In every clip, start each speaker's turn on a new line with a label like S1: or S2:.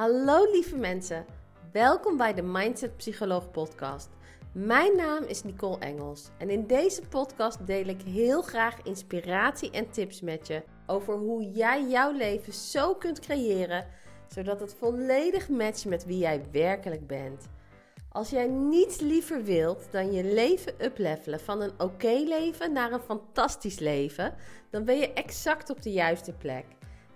S1: Hallo lieve mensen, welkom bij de Mindset Psycholoog podcast. Mijn naam is Nicole Engels en in deze podcast deel ik heel graag inspiratie en tips met je over hoe jij jouw leven zo kunt creëren zodat het volledig matcht met wie jij werkelijk bent. Als jij niets liever wilt dan je leven uplevelen van een oké leven naar een fantastisch leven, dan ben je exact op de juiste plek.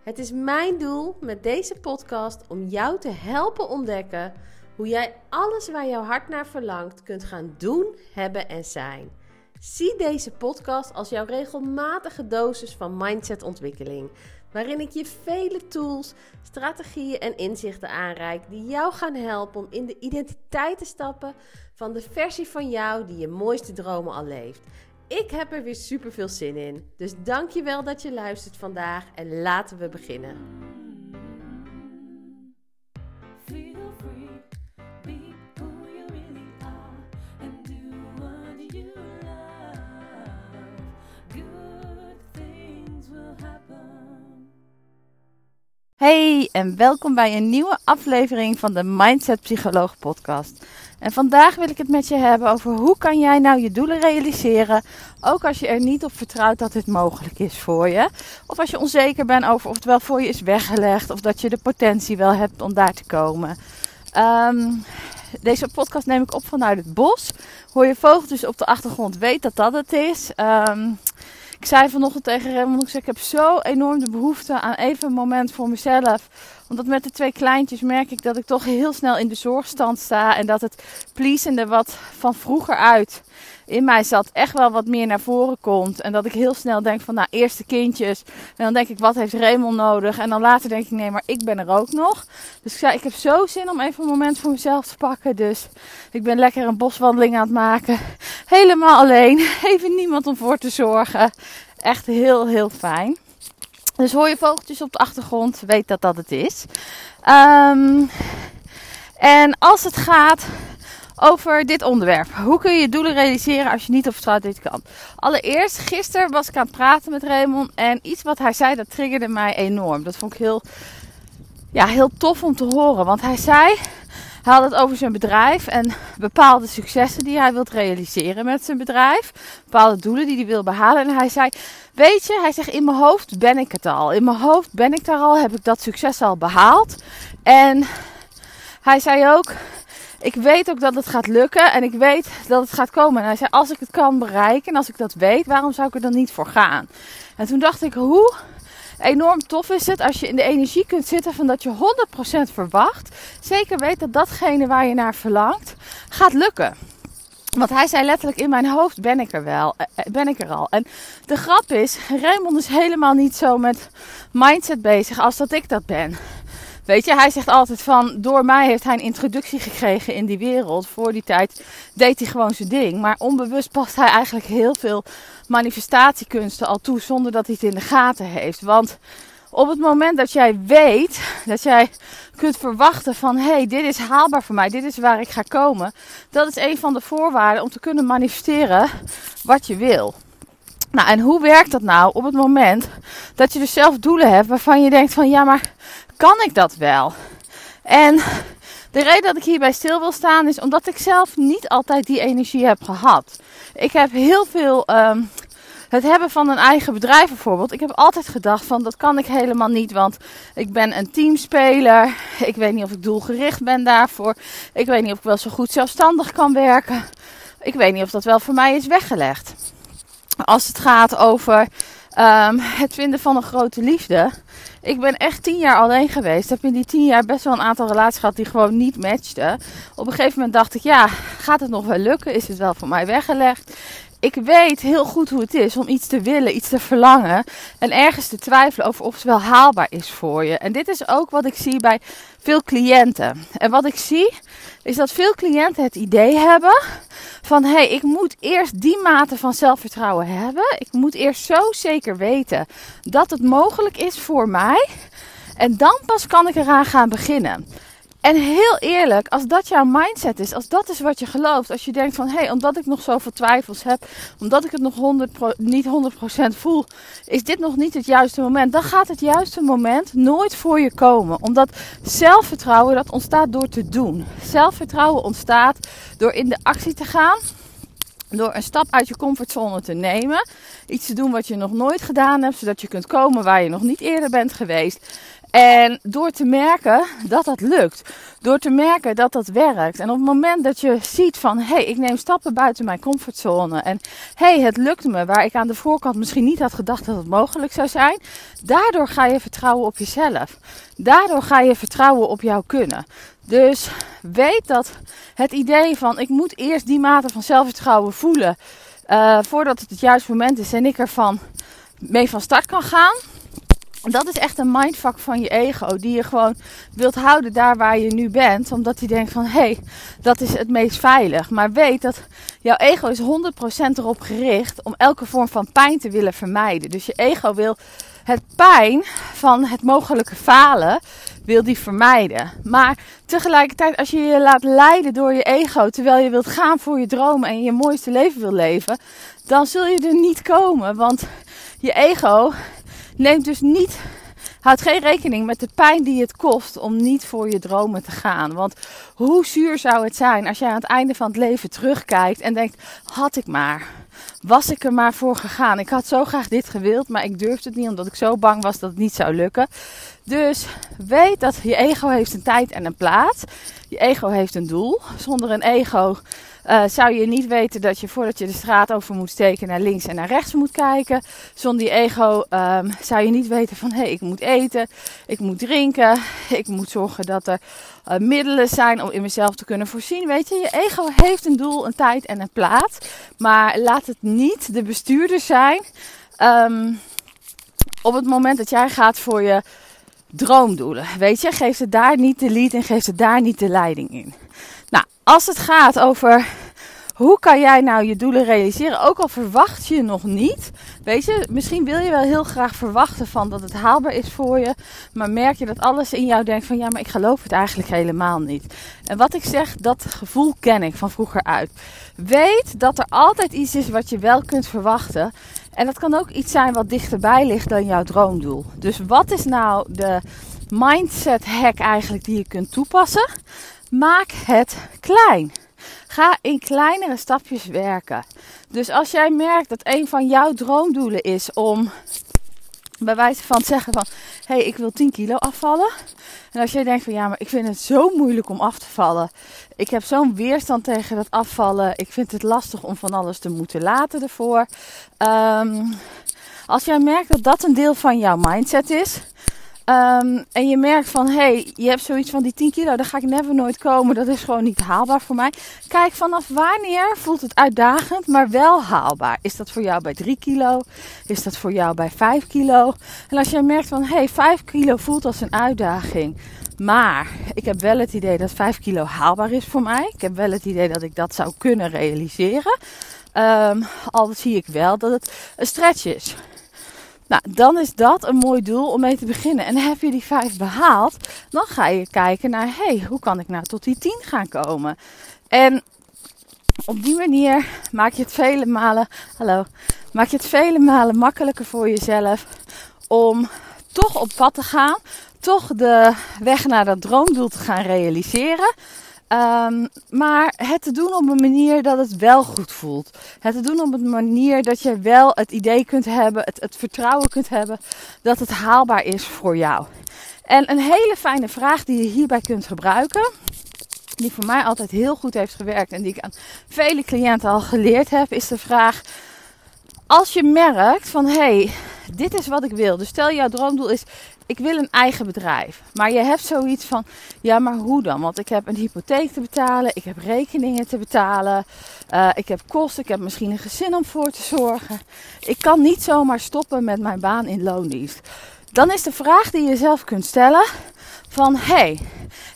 S1: Het is mijn doel met deze podcast om jou te helpen ontdekken hoe jij alles waar jouw hart naar verlangt kunt gaan doen, hebben en zijn. Zie deze podcast als jouw regelmatige dosis van mindsetontwikkeling, waarin ik je vele tools, strategieën en inzichten aanreik die jou gaan helpen om in de identiteit te stappen van de versie van jou die je mooiste dromen al leeft. Ik heb er weer super veel zin in. Dus dankjewel dat je luistert vandaag en laten we beginnen.
S2: Feel free, be who you really are, and do what you love. Good things will happen.
S3: Hey en welkom bij een nieuwe aflevering van de Mindset Psycholoog podcast. En vandaag wil ik het met je hebben over hoe kan jij nou je doelen realiseren, ook als je er niet op vertrouwt dat het mogelijk is voor je. Of als je onzeker bent over of het wel voor je is weggelegd of dat je de potentie wel hebt om daar te komen. Ehm, deze podcast neem ik op vanuit het bos. Hoor je vogeltjes op de achtergrond, weet dat dat het is. Ehm, ik zei vanochtend tegen Raymond, ik, zei, ik heb zo enorm de behoefte aan even een moment voor mezelf. Omdat met de twee kleintjes merk ik dat ik toch heel snel in de zorgstand sta. En dat het pleasende wat van vroeger uit in mij zat echt wel wat meer naar voren komt. En dat ik heel snel denk van, nou, eerste kindjes. En dan denk ik, wat heeft Raymond nodig? En dan later denk ik, nee, maar ik ben er ook nog. Dus ik zei, ik heb zo zin om even een moment voor mezelf te pakken. Dus ik ben lekker een boswandeling aan het maken. Helemaal alleen. Even niemand om voor te zorgen. Echt heel, heel fijn. Dus hoor je vogeltjes op de achtergrond, weet dat dat het is. Ehm, en als het gaat over dit onderwerp. Hoe kun je doelen realiseren als je niet op dit kan? Allereerst, gisteren was ik aan het praten met Raymond. En iets wat hij zei, dat triggerde mij enorm. Dat vond ik heel, ja, heel tof om te horen. Want hij zei, hij had het over zijn bedrijf en bepaalde successen die hij wilt realiseren met zijn bedrijf. Bepaalde doelen die hij wil behalen. En hij zei, weet je, hij zegt, in mijn hoofd ben ik het al. In mijn hoofd ben ik daar al, heb ik dat succes al behaald. En hij zei ook, ik weet ook dat het gaat lukken en ik weet dat het gaat komen. En hij zei, als ik het kan bereiken en als ik dat weet, waarom zou ik er dan niet voor gaan? En toen dacht ik, hoe enorm tof is het als je in de energie kunt zitten van dat je 100% verwacht. Zeker weet dat datgene waar je naar verlangt, gaat lukken. Want hij zei letterlijk in mijn hoofd ben ik er wel, eh, ben ik er al. En de grap is, Raymond is helemaal niet zo met mindset bezig als dat ik dat ben. Weet je, hij zegt altijd van, door mij heeft hij een introductie gekregen in die wereld. Voor die tijd deed hij gewoon zijn ding. Maar onbewust past hij eigenlijk heel veel manifestatiekunsten al toe zonder dat hij het in de gaten heeft. Want op het moment dat jij weet, dat jij kunt verwachten van hé, hey, dit is haalbaar voor mij, dit is waar ik ga komen. Dat is een van de voorwaarden om te kunnen manifesteren wat je wil. Nou, en hoe werkt dat nou op het moment dat je dus zelf doelen hebt waarvan je denkt van ja, maar kan ik dat wel? En de reden dat ik hierbij stil wil staan is omdat ik zelf niet altijd die energie heb gehad. Ik heb heel veel um, het hebben van een eigen bedrijf bijvoorbeeld. Ik heb altijd gedacht van dat kan ik helemaal niet, want ik ben een teamspeler. Ik weet niet of ik doelgericht ben daarvoor. Ik weet niet of ik wel zo goed zelfstandig kan werken. Ik weet niet of dat wel voor mij is weggelegd. Als het gaat over um, het vinden van een grote liefde. Ik ben echt tien jaar alleen geweest. Heb in die tien jaar best wel een aantal relaties gehad die gewoon niet matchten. Op een gegeven moment dacht ik, ja, gaat het nog wel lukken? Is het wel voor mij weggelegd? Ik weet heel goed hoe het is om iets te willen, iets te verlangen. En ergens te twijfelen over of het wel haalbaar is voor je. En dit is ook wat ik zie bij veel cliënten. En wat ik zie is dat veel cliënten het idee hebben van hé, hey, ik moet eerst die mate van zelfvertrouwen hebben. Ik moet eerst zo zeker weten dat het mogelijk is voor mij. En dan pas kan ik eraan gaan beginnen. En heel eerlijk, als dat jouw mindset is, als dat is wat je gelooft, als je denkt van hé, hey, omdat ik nog zoveel twijfels heb, omdat ik het nog 100 niet 100% voel, is dit nog niet het juiste moment, dan gaat het juiste moment nooit voor je komen. Omdat zelfvertrouwen, dat ontstaat door te doen. Zelfvertrouwen ontstaat door in de actie te gaan, door een stap uit je comfortzone te nemen, iets te doen wat je nog nooit gedaan hebt, zodat je kunt komen waar je nog niet eerder bent geweest. En door te merken dat dat lukt. Door te merken dat dat werkt. En op het moment dat je ziet van, hé, hey, ik neem stappen buiten mijn comfortzone. En hé, hey, het lukt me, waar ik aan de voorkant misschien niet had gedacht dat het mogelijk zou zijn. Daardoor ga je vertrouwen op jezelf. Daardoor ga je vertrouwen op jouw kunnen. Dus weet dat het idee van, ik moet eerst die mate van zelfvertrouwen voelen. Uh, voordat het het juiste moment is en ik ervan mee van start kan gaan dat is echt een mindfuck van je ego. Die je gewoon wilt houden daar waar je nu bent. Omdat hij denkt van hé, hey, dat is het meest veilig. Maar weet dat jouw ego is 100% erop gericht om elke vorm van pijn te willen vermijden. Dus je ego wil het pijn van het mogelijke falen wil die vermijden. Maar tegelijkertijd, als je je laat leiden door je ego, terwijl je wilt gaan voor je dromen en je mooiste leven wil leven, dan zul je er niet komen. Want je ego neemt dus niet, houdt geen rekening met de pijn die het kost om niet voor je dromen te gaan. Want hoe zuur zou het zijn als jij aan het einde van het leven terugkijkt en denkt: had ik maar. Was ik er maar voor gegaan. Ik had zo graag dit gewild, maar ik durfde het niet omdat ik zo bang was dat het niet zou lukken. Dus weet dat je ego heeft een tijd en een plaats. Je ego heeft een doel. Zonder een ego uh, zou je niet weten dat je voordat je de straat over moet steken naar links en naar rechts moet kijken. Zonder je ego um, zou je niet weten van hé, hey, ik moet eten, ik moet drinken, ik moet zorgen dat er uh, middelen zijn om in mezelf te kunnen voorzien. Weet je, je ego heeft een doel, een tijd en een plaats. Maar laat het niet de bestuurder zijn um, op het moment dat jij gaat voor je droomdoelen. Weet je, geef ze daar niet de lead en geef ze daar niet de leiding in. Nou, als het gaat over hoe kan jij nou je doelen realiseren, ook al verwacht je nog niet. Weet je, misschien wil je wel heel graag verwachten van dat het haalbaar is voor je, maar merk je dat alles in jou denkt van ja, maar ik geloof het eigenlijk helemaal niet. En wat ik zeg, dat gevoel ken ik van vroeger uit. Weet dat er altijd iets is wat je wel kunt verwachten. En dat kan ook iets zijn wat dichterbij ligt dan jouw droomdoel. Dus wat is nou de mindset hack eigenlijk die je kunt toepassen? Maak het klein. Ga in kleinere stapjes werken. Dus als jij merkt dat een van jouw droomdoelen is om bij wijze van zeggen van hé, hey, ik wil 10 kilo afvallen. En als jij denkt van ja, maar ik vind het zo moeilijk om af te vallen. Ik heb zo'n weerstand tegen dat afvallen. Ik vind het lastig om van alles te moeten laten ervoor. Um, als jij merkt dat dat een deel van jouw mindset is, Um, en je merkt van, hé, hey, je hebt zoiets van die 10 kilo, daar ga ik never nooit komen. Dat is gewoon niet haalbaar voor mij. Kijk, vanaf wanneer voelt het uitdagend, maar wel haalbaar? Is dat voor jou bij 3 kilo? Is dat voor jou bij 5 kilo? En als jij merkt van, hé, hey, 5 kilo voelt als een uitdaging. Maar ik heb wel het idee dat 5 kilo haalbaar is voor mij. Ik heb wel het idee dat ik dat zou kunnen realiseren. Um, al zie ik wel dat het een stretch is. Nou, dan is dat een mooi doel om mee te beginnen. En heb je die vijf behaald, dan ga je kijken naar, hé, hey, hoe kan ik nou tot die tien gaan komen? En op die manier maak je het vele malen, hallo, maak je het vele malen makkelijker voor jezelf om toch op pad te gaan, toch de weg naar dat droomdoel te gaan realiseren. Um, maar het te doen op een manier dat het wel goed voelt. Het te doen op een manier dat je wel het idee kunt hebben, het, het vertrouwen kunt hebben dat het haalbaar is voor jou. En een hele fijne vraag die je hierbij kunt gebruiken, die voor mij altijd heel goed heeft gewerkt en die ik aan vele cliënten al geleerd heb, is de vraag: als je merkt van hé, hey, dit is wat ik wil. Dus stel jouw droomdoel is ik wil een eigen bedrijf. Maar je hebt zoiets van, ja, maar hoe dan? Want ik heb een hypotheek te betalen, ik heb rekeningen te betalen, uh, ik heb kosten, ik heb misschien een gezin om voor te zorgen. Ik kan niet zomaar stoppen met mijn baan in loondienst. Dan is de vraag die je zelf kunt stellen van, hey,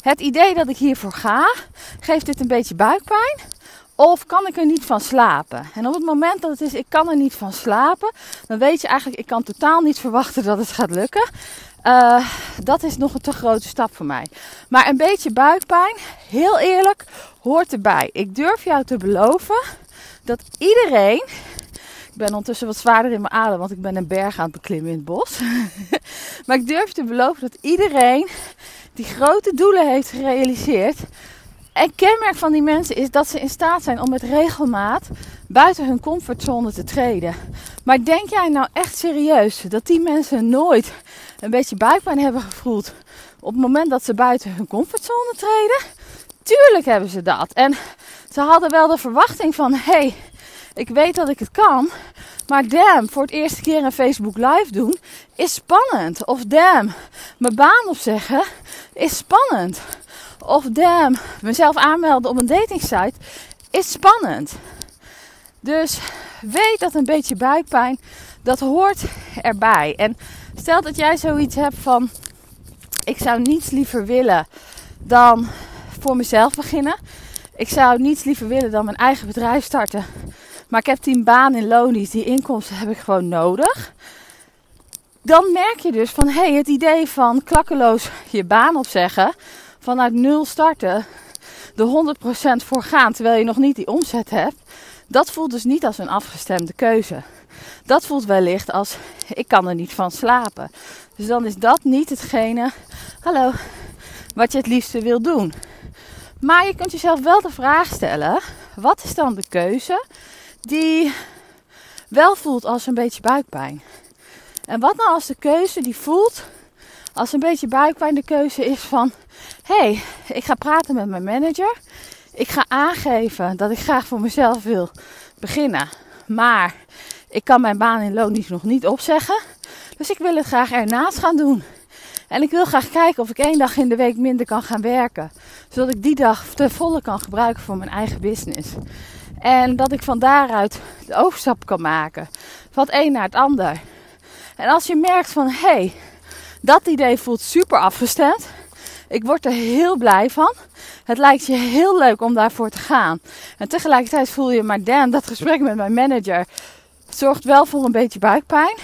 S3: het idee dat ik hiervoor ga, geeft dit een beetje buikpijn? Of kan ik er niet van slapen? En op het moment dat het is, ik kan er niet van slapen, dan weet je eigenlijk, ik kan totaal niet verwachten dat het gaat lukken. eh, dat is nog een te grote stap voor mij. Maar een beetje buikpijn, heel eerlijk, hoort erbij. Ik durf jou te beloven dat iedereen. Ik ben ondertussen wat zwaarder in mijn adem, want ik ben een berg aan het beklimmen in het bos. maar ik durf te beloven dat iedereen die grote doelen heeft gerealiseerd. En kenmerk van die mensen is dat ze in staat zijn om met regelmaat buiten hun comfortzone te treden. Maar denk jij nou echt serieus dat die mensen nooit een beetje buikpijn hebben gevoeld op het moment dat ze buiten hun comfortzone treden? Tuurlijk hebben ze dat. En ze hadden wel de verwachting van: hé, hey, ik weet dat ik het kan. Maar damn, voor het eerste keer een Facebook live doen is spannend. Of damn, mijn baan opzeggen is spannend. Of damn, mezelf aanmelden op een datingsite is spannend. Dus weet dat een beetje buikpijn, dat hoort erbij. En stel dat jij zoiets hebt van, ik zou niets liever willen dan voor mezelf beginnen. Ik zou niets liever willen dan mijn eigen bedrijf starten. Maar ik heb die baan in loondienst, die inkomsten heb ik gewoon nodig. Dan merk je dus van, hé, hey, het idee van klakkeloos je baan opzeggen, vanuit nul starten, de 100% voor gaan terwijl je nog niet die omzet hebt, dat voelt dus niet als een afgestemde keuze. Dat voelt wellicht als, ik kan er niet van slapen. Dus dan is dat niet hetgene, hallo, wat je het liefste wil doen. Maar je kunt jezelf wel de vraag stellen: wat is dan de keuze die wel voelt als een beetje buikpijn? En wat nou als de keuze die voelt als een beetje buikpijn de keuze is van: hey, ik ga praten met mijn manager. Ik ga aangeven dat ik graag voor mezelf wil beginnen. Maar ik kan mijn baan in loondienst nog niet opzeggen. Dus ik wil het graag ernaast gaan doen. En ik wil graag kijken of ik één dag in de week minder kan gaan werken. Zodat ik die dag ten volle kan gebruiken voor mijn eigen business. En dat ik van daaruit de overstap kan maken. Van het een naar het ander. En als je merkt van, hé, hey, dat idee voelt super afgestemd. Ik word er heel blij van. Het lijkt je heel leuk om daarvoor te gaan. En tegelijkertijd voel je, maar damn, dat gesprek met mijn manager zorgt wel voor een beetje buikpijn.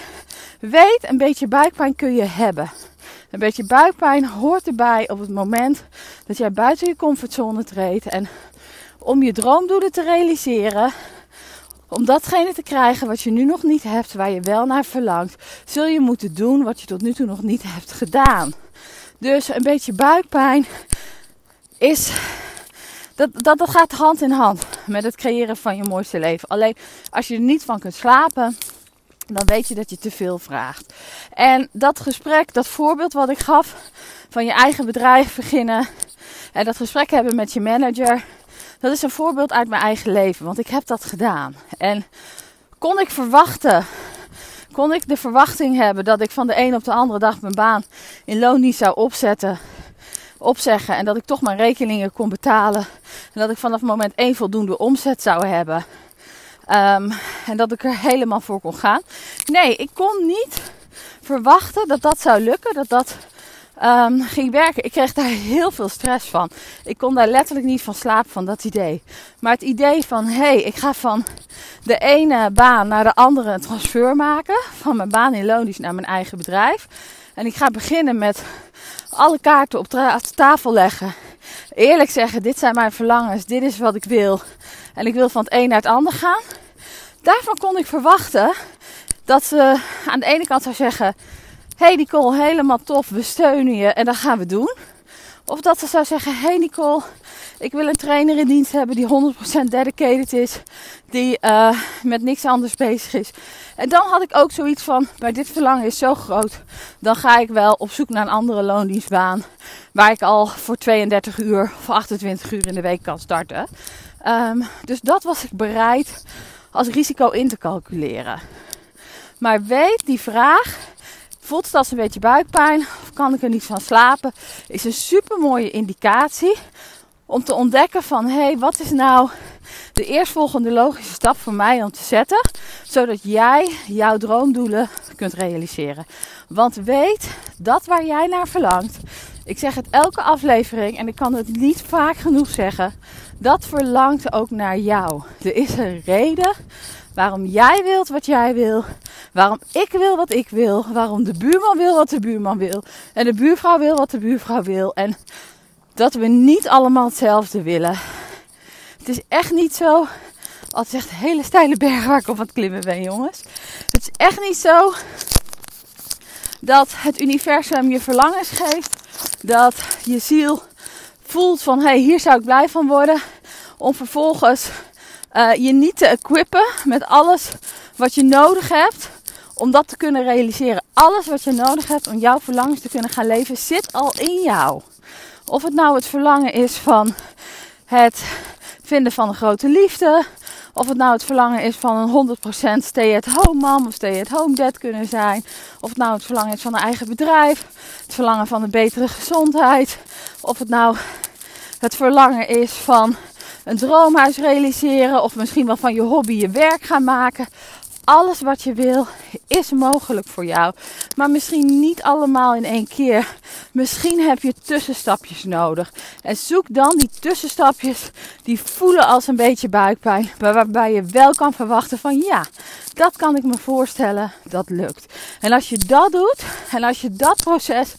S3: Weet, een beetje buikpijn kun je hebben. Een beetje buikpijn hoort erbij op het moment dat jij buiten je comfortzone treedt. En om je droomdoelen te realiseren, om datgene te krijgen wat je nu nog niet hebt, waar je wel naar verlangt, zul je moeten doen wat je tot nu toe nog niet hebt gedaan. Dus een beetje buikpijn is. Dat, dat, dat gaat hand in hand met het creëren van je mooiste leven. Alleen als je er niet van kunt slapen, dan weet je dat je te veel vraagt. En dat gesprek, dat voorbeeld wat ik gaf van je eigen bedrijf beginnen en dat gesprek hebben met je manager, dat is een voorbeeld uit mijn eigen leven, want ik heb dat gedaan. En kon ik verwachten, kon ik de verwachting hebben dat ik van de een op de andere dag mijn baan in loon niet zou opzetten, opzeggen en dat ik toch mijn rekeningen kon betalen en dat ik vanaf moment één voldoende omzet zou hebben. Um, en dat ik er helemaal voor kon gaan. Nee, ik kon niet verwachten dat dat zou lukken. Dat dat um, ging werken. Ik kreeg daar heel veel stress van. Ik kon daar letterlijk niet van slapen van dat idee. Maar het idee van, hé, hey, ik ga van de ene baan naar de andere een transfer maken. Van mijn baan in loondienst naar mijn eigen bedrijf. En ik ga beginnen met alle kaarten op tafel leggen. Eerlijk zeggen, dit zijn mijn verlangens. Dit is wat ik wil. En ik wil van het een naar het ander gaan. Daarvan kon ik verwachten dat ze aan de ene kant zou zeggen: Hey Nicole, helemaal tof, we steunen je en dat gaan we doen. Of dat ze zou zeggen: Hey Nicole, ik wil een trainer in dienst hebben die 100% dedicated is, die uh, met niks anders bezig is. En dan had ik ook zoiets van: Maar dit verlangen is zo groot, dan ga ik wel op zoek naar een andere loondienstbaan. Waar ik al voor 32 uur of 28 uur in de week kan starten. Um, dus dat was ik bereid als risico in te calculeren. Maar weet die vraag, voelt het als een beetje buikpijn of kan ik er niet van slapen, is een super mooie indicatie om te ontdekken van hé, hey, wat is nou de eerstvolgende logische stap voor mij om te zetten, zodat jij jouw droomdoelen kunt realiseren. Want weet dat waar jij naar verlangt, ik zeg het elke aflevering en ik kan het niet vaak genoeg zeggen, dat verlangt ook naar jou. Er is een reden Waarom jij wilt wat jij wil. Waarom ik wil wat ik wil. Waarom de buurman wil wat de buurman wil. En de buurvrouw wil wat de buurvrouw wil. En dat we niet allemaal hetzelfde willen. Het is echt niet zo. Oh, het is echt een hele steile berg waar ik op aan het klimmen ben, jongens. Het is echt niet zo dat het universum je verlangens geeft. Dat je ziel voelt van, hé, hey, hier zou ik blij van worden. Om vervolgens uh, je niet te equippen met alles wat je nodig hebt om dat te kunnen realiseren. Alles wat je nodig hebt om jouw verlangens te kunnen gaan leven, zit al in jou. Of het nou het verlangen is van het vinden van een grote liefde. Of het nou het verlangen is van een 100% stay-at-home mom of stay-at-home dad kunnen zijn. Of het nou het verlangen is van een eigen bedrijf. Het verlangen van een betere gezondheid. Of het nou het verlangen is van een droomhuis realiseren. Of misschien wel van je hobby je werk gaan maken. Alles wat je wil is mogelijk voor jou. Maar misschien niet allemaal in één keer. Misschien heb je tussenstapjes nodig. En zoek dan die tussenstapjes die voelen als een beetje buikpijn. Maar waarbij je wel kan verwachten van ja, dat kan ik me voorstellen, dat lukt. En als je dat doet en als je dat proces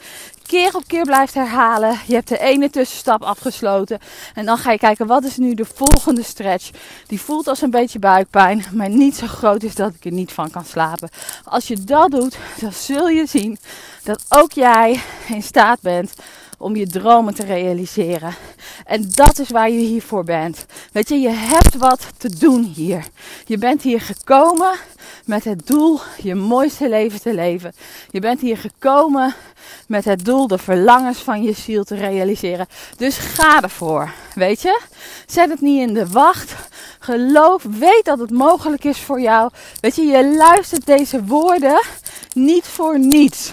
S3: keer op keer blijft herhalen. Je hebt de ene tussenstap afgesloten. En dan ga je kijken, wat is nu de volgende stretch? Die voelt als een beetje buikpijn, maar niet zo groot is dat ik er niet van kan slapen. Als je dat doet, dan zul je zien dat ook jij in staat bent om je dromen te realiseren. En dat is waar je hiervoor bent. Weet je, je hebt wat te doen hier. Je bent hier gekomen met het doel je mooiste leven te leven. Je bent hier gekomen met het doel de verlangens van je ziel te realiseren. Dus ga ervoor, weet je? Zet het niet in de wacht. Geloof, weet dat het mogelijk is voor jou. Weet je, je luistert deze woorden niet voor niets.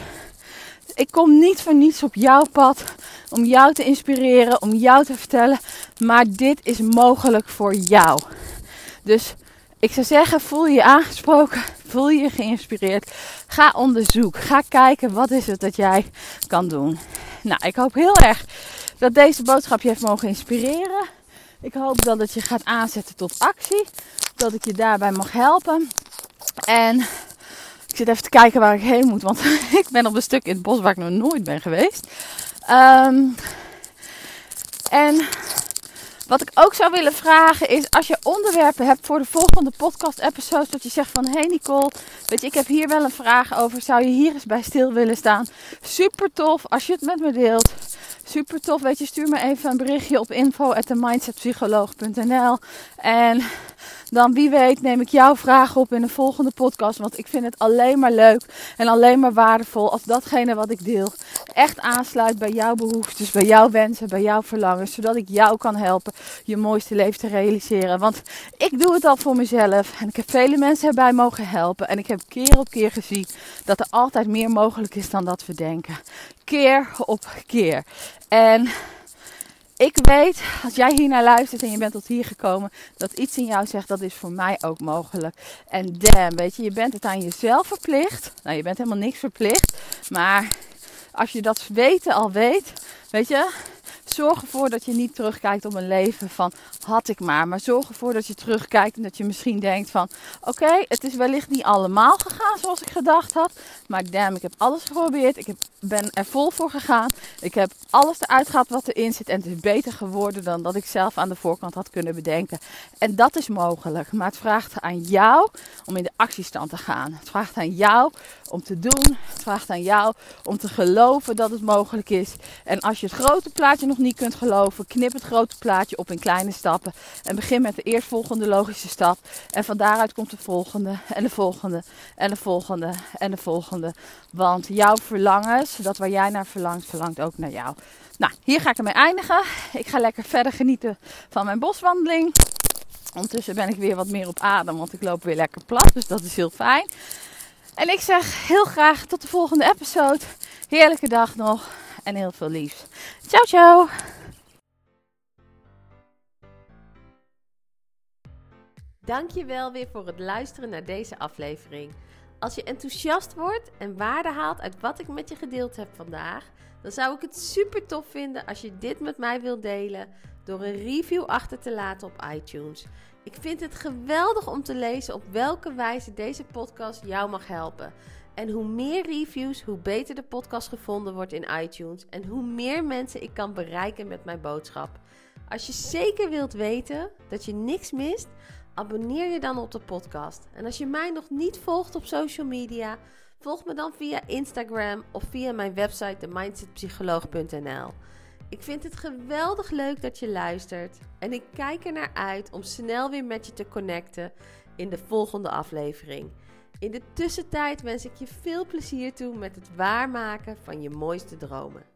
S3: Ik kom niet voor niets op jouw pad om jou te inspireren, om jou te vertellen, maar dit is mogelijk voor jou. Dus ik zou zeggen, voel je aangesproken, voel je geïnspireerd. Ga onderzoek, ga kijken wat is het dat jij kan doen. Nou, ik hoop heel erg dat deze boodschap je heeft mogen inspireren. Ik hoop dat het je gaat aanzetten tot actie, dat ik je daarbij mag helpen. En ik zit even te kijken waar ik heen moet, want ik ben op een stuk in het bos waar ik nog nooit ben geweest. Um, en wat ik ook zou willen vragen is, als je onderwerpen hebt voor de volgende podcast-episodes, dat je zegt van, hey Nicole, weet je, ik heb hier wel een vraag over, zou je hier eens bij stil willen staan? Super tof als je het met me deelt. Super tof, weet je, stuur me even een berichtje op info@mindsetpsycholoog.nl en dan wie weet neem ik jouw vraag op in een volgende podcast. Want ik vind het alleen maar leuk en alleen maar waardevol als datgene wat ik deel echt aansluit bij jouw behoeftes, bij jouw wensen, bij jouw verlangens. Zodat ik jou kan helpen je mooiste leven te realiseren. Want ik doe het al voor mezelf en ik heb vele mensen erbij mogen helpen. En ik heb keer op keer gezien dat er altijd meer mogelijk is dan dat we denken. Keer op keer. En ik weet, als jij hier naar luistert en je bent tot hier gekomen, dat iets in jou zegt dat is voor mij ook mogelijk. En damn, weet je, je bent het aan jezelf verplicht. Nou, je bent helemaal niks verplicht. Maar als je dat weten al weet, weet je, zorg ervoor dat je niet terugkijkt op een leven van had ik maar. Maar zorg ervoor dat je terugkijkt en dat je misschien denkt van oké, het is wellicht niet allemaal gegaan zoals ik gedacht had. Maar damn, ik heb alles geprobeerd. Ik heb, ben er vol voor gegaan. Ik heb alles eruit gehad wat erin zit. En het is beter geworden dan dat ik zelf aan de voorkant had kunnen bedenken. En dat is mogelijk. Maar het vraagt aan jou om in de actiestand te gaan. Het vraagt aan jou om te doen. Het vraagt aan jou om te geloven dat het mogelijk is. En als je het grote plaatje nog niet kunt geloven, knip het grote plaatje op in kleine stappen. En begin met de eerstvolgende logische stap. En van daaruit komt de volgende en de volgende en de volgende en de volgende. Want jouw verlangens, dat waar jij naar verlangt, verlangt ook naar jou. Nou, hier ga ik ermee eindigen. Ik ga lekker verder genieten van mijn boswandeling. Ondertussen ben ik weer wat meer op adem, want ik loop weer lekker plat. Dus dat is heel fijn. En ik zeg heel graag tot de volgende episode. Heerlijke dag nog en heel veel liefs. Ciao, ciao.
S1: Dankjewel weer voor het luisteren naar deze aflevering. Als je enthousiast wordt en waarde haalt uit wat ik met je gedeeld heb vandaag, dan zou ik het super tof vinden als je dit met mij wilt delen door een review achter te laten op iTunes. Ik vind het geweldig om te lezen op welke wijze deze podcast jou mag helpen. En hoe meer reviews, hoe beter de podcast gevonden wordt in iTunes en hoe meer mensen ik kan bereiken met mijn boodschap. Als je zeker wilt weten dat je niks mist, abonneer je dan op de podcast. En als je mij nog niet volgt op social media, volg me dan via Instagram of via mijn website themindsetpsycholoog.nl. Ik vind het geweldig leuk dat je luistert en ik kijk er naar uit om snel weer met je te connecten in de volgende aflevering. In de tussentijd wens ik je veel plezier toe met het waarmaken van je mooiste dromen.